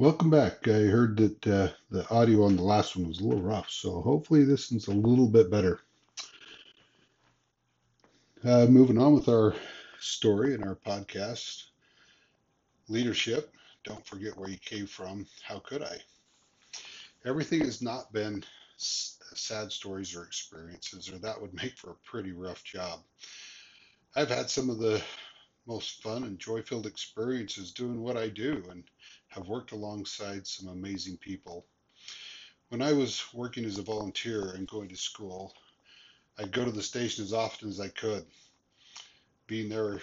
Welcome back. I heard that uh, the audio on the last one was a little rough, so hopefully this one's a little bit better. Uh, moving on with our story and our podcast leadership. Don't forget where you came from. How could I? Everything has not been sad stories or experiences, or that would make for a pretty rough job. I've had some of the most fun and joy filled experiences doing what I do, and have worked alongside some amazing people. When I was working as a volunteer and going to school, I'd go to the station as often as I could. Being there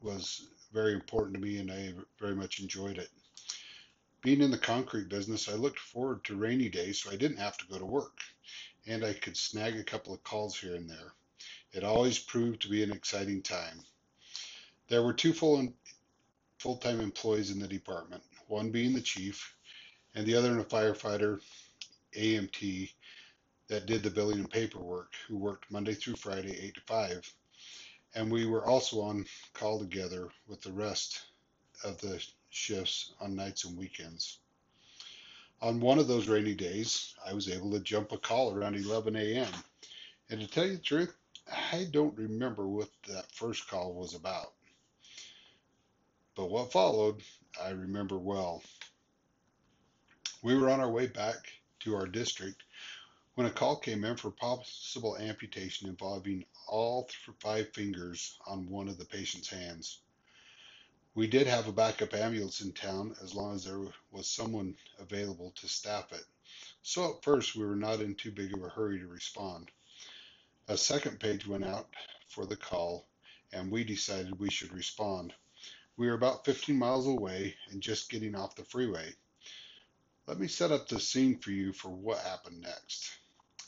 was very important to me and I very much enjoyed it. Being in the concrete business, I looked forward to rainy days so I didn't have to go to work and I could snag a couple of calls here and there. It always proved to be an exciting time. There were two full full-time employees in the department one being the chief, and the other a firefighter, EMT, that did the billing and paperwork, who worked Monday through Friday, 8 to 5. And we were also on call together with the rest of the shifts on nights and weekends. On one of those rainy days, I was able to jump a call around 11 a.m. And to tell you the truth, I don't remember what that first call was about. But what followed, I remember well. We were on our way back to our district when a call came in for possible amputation involving all five fingers on one of the patient's hands. We did have a backup ambulance in town as long as there was someone available to staff it. So at first we were not in too big of a hurry to respond. A second page went out for the call and we decided we should respond. We were about 15 miles away and just getting off the freeway. Let me set up the scene for you for what happened next.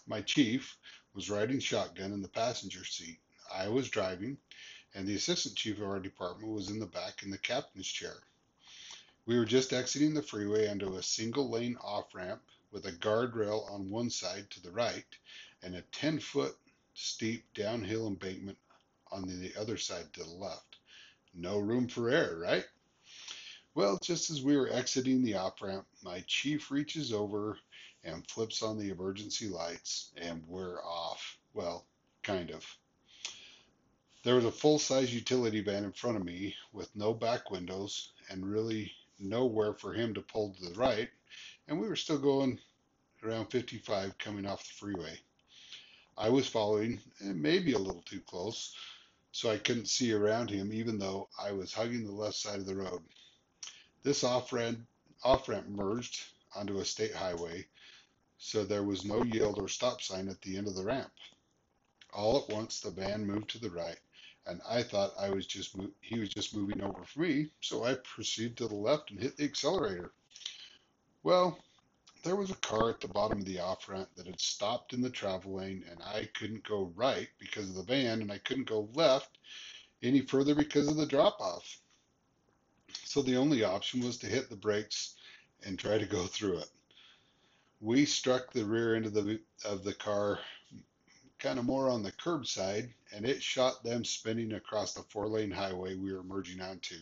My chief was riding shotgun in the passenger seat. I was driving, and the assistant chief of our department was in the back in the captain's chair. We were just exiting the freeway onto a single lane off ramp with a guardrail on one side to the right and a 10 foot steep downhill embankment on the other side to the left. No room for error, right? Well, just as we were exiting the off ramp, my chief reaches over and flips on the emergency lights, and we're off. Well, kind of. There was a full size utility van in front of me with no back windows and really nowhere for him to pull to the right, and we were still going around 55 coming off the freeway. I was following, and maybe a little too close, so I couldn't see around him even though I was hugging the left side of the road. This off-ramp, off-ramp merged onto a state highway, so there was no yield or stop sign at the end of the ramp. All at once, the van moved to the right, and I thought I was just he was just moving over for me, so I proceeded to the left and hit the accelerator. Well, there was a car at the bottom of the off ramp that had stopped in the travel lane, and I couldn't go right because of the van, and I couldn't go left any further because of the drop off. So the only option was to hit the brakes and try to go through it. We struck the rear end of the of the car kind of more on the curb side, and it shot them spinning across the four lane highway we were merging onto.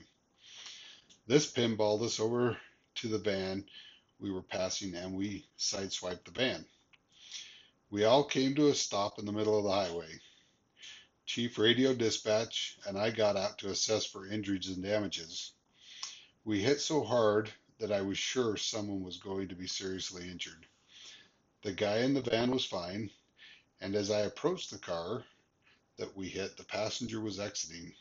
This pinballed us over to the van we were passing and we sideswiped the van. We all came to a stop in the middle of the highway. Chief Radio Dispatch and I got out to assess for injuries and damages. We hit so hard that I was sure someone was going to be seriously injured. The guy in the van was fine, and as I approached the car that we hit, the passenger was exiting.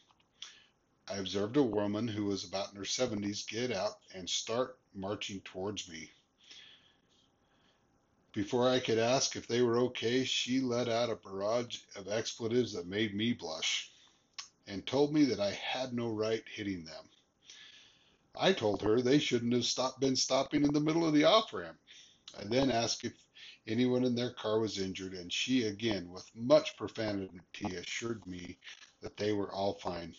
I observed a woman who was about in her 70s get out and start marching towards me. Before I could ask if they were okay, she let out a barrage of expletives that made me blush and told me that I had no right hitting them. I told her they shouldn't have stopped, been stopping in the middle of the off ramp. I then asked if anyone in their car was injured, and she again, with much profanity, assured me that they were all fine.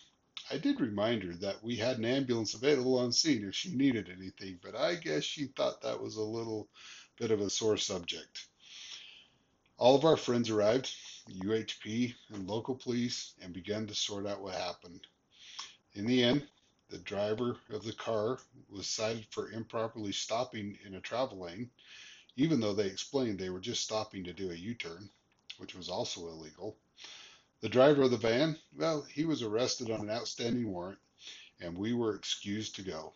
I did remind her that we had an ambulance available on scene if she needed anything, but I guess she thought that was a little bit of a sore subject. All of our friends arrived, UHP and local police, and began to sort out what happened. In the end, The driver of the car was cited for improperly stopping in a travel lane, even though they explained they were just stopping to do a U turn, which was also illegal. The driver of the van, well, he was arrested on an outstanding warrant, and we were excused to go.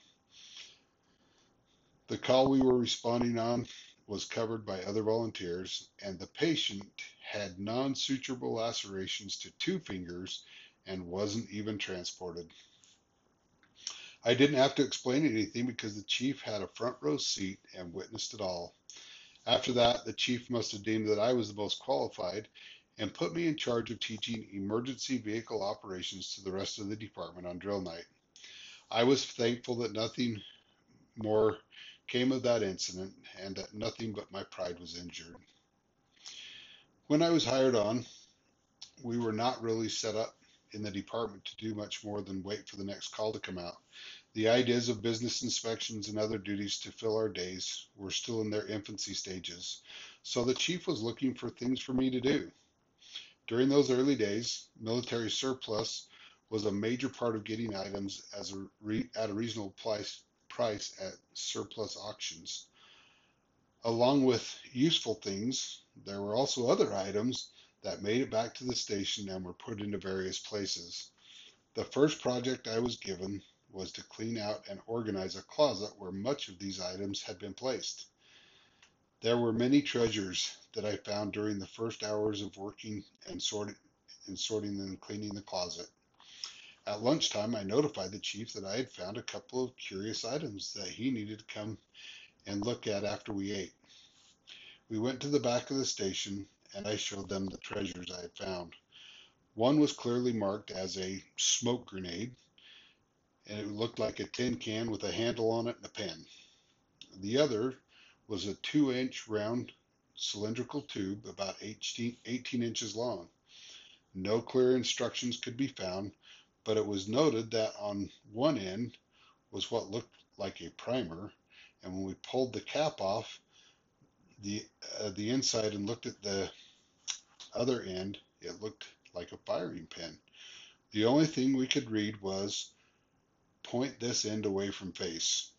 The call we were responding on was covered by other volunteers, and the patient had non suturable lacerations to two fingers and wasn't even transported. I didn't have to explain anything because the chief had a front row seat and witnessed it all. After that, the chief must have deemed that I was the most qualified and put me in charge of teaching emergency vehicle operations to the rest of the department on drill night. I was thankful that nothing more came of that incident and that nothing but my pride was injured. When I was hired on, we were not really set up in the department to do much more than wait for the next call to come out. The ideas of business inspections and other duties to fill our days were still in their infancy stages, so the chief was looking for things for me to do. During those early days, military surplus was a major part of getting items a re, at a reasonable price, price at surplus auctions. Along with useful things, there were also other items that made it back to the station and were put into various places. The first project I was given was to clean out and organize a closet where much of these items had been placed. There were many treasures that I found during the first hours of working and sorting and sorting and cleaning the closet. At lunchtime, I notified the chief that I had found a couple of curious items that he needed to come and look at after we ate. We went to the back of the station and I showed them the treasures I had found. One was clearly marked as a smoke grenade, and it looked like a tin can with a handle on it and a pen. The other was a two inch round cylindrical tube about 18, 18 inches long. No clear instructions could be found, but it was noted that on one end was what looked like a primer, and when we pulled the cap off the uh, the inside and looked at the other end, it looked like a firing pin. The only thing we could read was point this end away from face.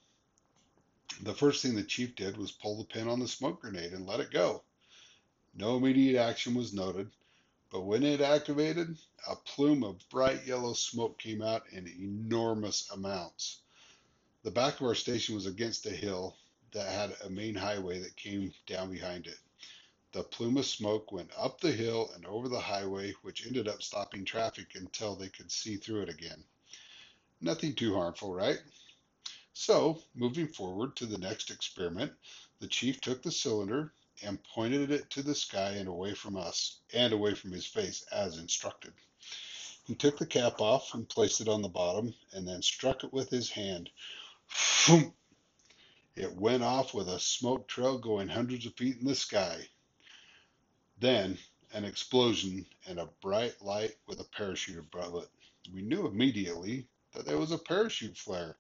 The first thing the chief did was pull the pin on the smoke grenade and let it go. No immediate action was noted, but when it activated, a plume of bright yellow smoke came out in enormous amounts. The back of our station was against a hill that had a main highway that came down behind it. The plume of smoke went up the hill and over the highway, which ended up stopping traffic until they could see through it again. Nothing too harmful, right? So, moving forward to the next experiment, the chief took the cylinder and pointed it to the sky and away from us, and away from his face, as instructed. He took the cap off and placed it on the bottom, and then struck it with his hand. It went off with a smoke trail going hundreds of feet in the sky. Then an explosion and a bright light with a parachute above it. We knew immediately that there was a parachute flare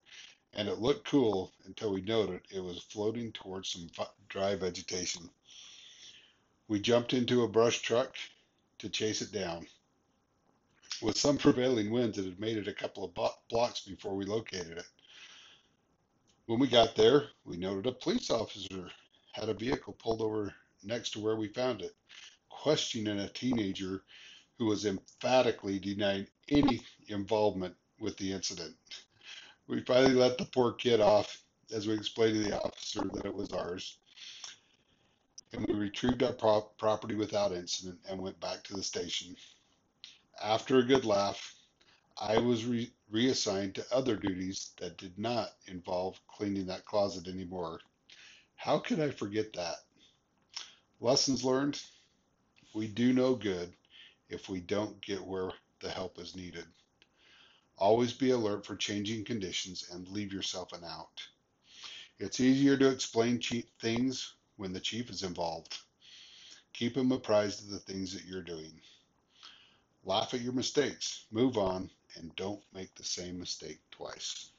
and it looked cool until we noted it was floating towards some dry vegetation. We jumped into a brush truck to chase it down. With some prevailing winds, it had made it a couple of blocks before we located it. When we got there, we noted a police officer had a vehicle pulled over next to where we found it, questioning a teenager who was emphatically denying any involvement with the incident. We finally let the poor kid off as we explained to the officer that it was ours. And we retrieved our prop- property without incident and went back to the station. After a good laugh, I was re- reassigned to other duties that did not involve cleaning that closet anymore. How could I forget that? Lessons learned we do no good if we don't get where the help is needed. Always be alert for changing conditions and leave yourself an out. It's easier to explain cheap things when the chief is involved. Keep him apprised of the things that you're doing. Laugh at your mistakes, move on, and don't make the same mistake twice.